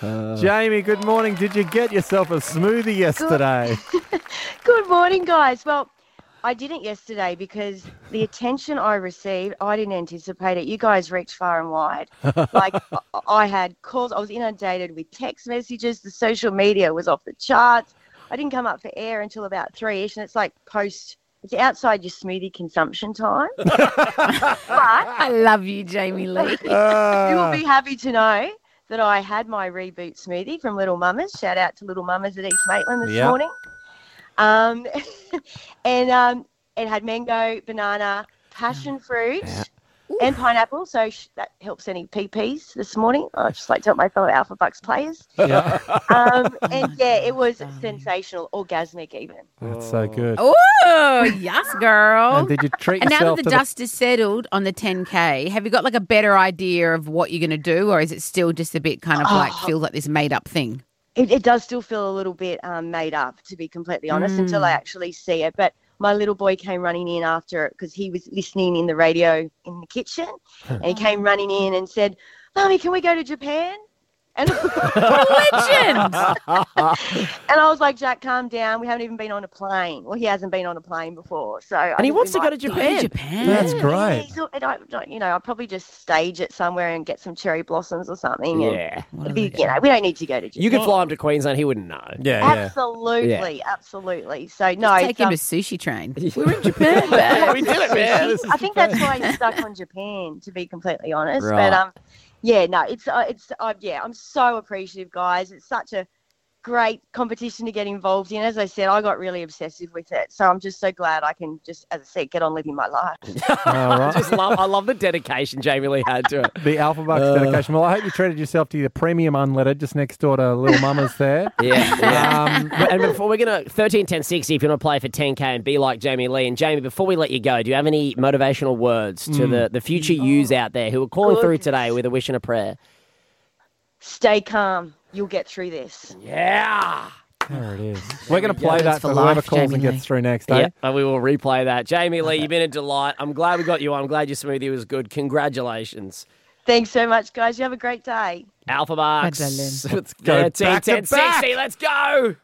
Jamie, good morning. Did you get yourself a smoothie yesterday? Good morning, guys. Well, I didn't yesterday because the attention I received, I didn't anticipate it. You guys reached far and wide. Like, I- I had calls, I was inundated with text messages. The social media was off the charts. I didn't come up for air until about three ish, and it's like post, it's outside your smoothie consumption time. but I love you, Jamie Lee. you Ah. will be happy to know that I had my reboot smoothie from Little Mamas. Shout out to Little Mamas at East Maitland this Yeah. morning. Um, and um, it had mango, banana, passion fruit, and pineapple. So sh- that helps any PPs this morning. I just like to help my fellow Alphabucks players. yeah. Um, and yeah, it was sensational, orgasmic even. That's so good. Oh, yes, girl. And did you treat And now yourself that the to dust is settled on the 10K, have you got like a better idea of what you're going to do? Or is it still just a bit kind of like Oh. feels like this made up thing? it, it does still feel a little bit um, made up, to be completely honest, until I actually see it. But my little boy came running in after it because he was listening in the radio in the kitchen, and he came running in and said, "Mommy, can we go to Japan?" And, Legend! and I was like, "Jack, calm down. We haven't even been on a plane. Well, he hasn't been on a plane before, so And he wants to go to Japan. Japan. That's Yeah, great. he's and I you know, I'll probably just stage it somewhere and get some cherry blossoms or something. Yeah. it'd be, you know, we don't need to go to Japan. You could fly him to Queensland, he wouldn't know. Yeah, yeah. Absolutely, absolutely. So no, Take it's, him um, to sushi train. We're in Japan, man. we did it, man. I think that's why he's stuck on Japan, to be completely honest. Right. But um, yeah, no, it's uh, it's uh, yeah, I'm so appreciative, guys. It's such a great competition to get involved in. As I said, I got really obsessive with it, so I'm just so glad I can just, as I said, get on living my life. All I right. just love I love the dedication Jamie Lee had to it. The Alphabucks Uh. dedication. Well, I hope you treated yourself to the premium unleaded just next door to Little Mama's there. Yeah. yeah. Um, and before we're gonna 13 10 60 if you want to play for 10k and be like Jamie Lee and Jamie before we let you go do you have any motivational words to Hmm. the the future yous out there who are calling through today with a wish and a prayer Stay calm. You'll get through this. yeah there it is. We're going to play Words that for for whoever life, calls and Jamie gets Lee. through next, eh? yeah and we will replay that Jamie Lee you've been a delight I'm glad we got you on I'm glad your smoothie was good congratulations Thanks so much, guys. You have a great day. Alphabucks darling. let's Go go 13 back to 10 60 let's go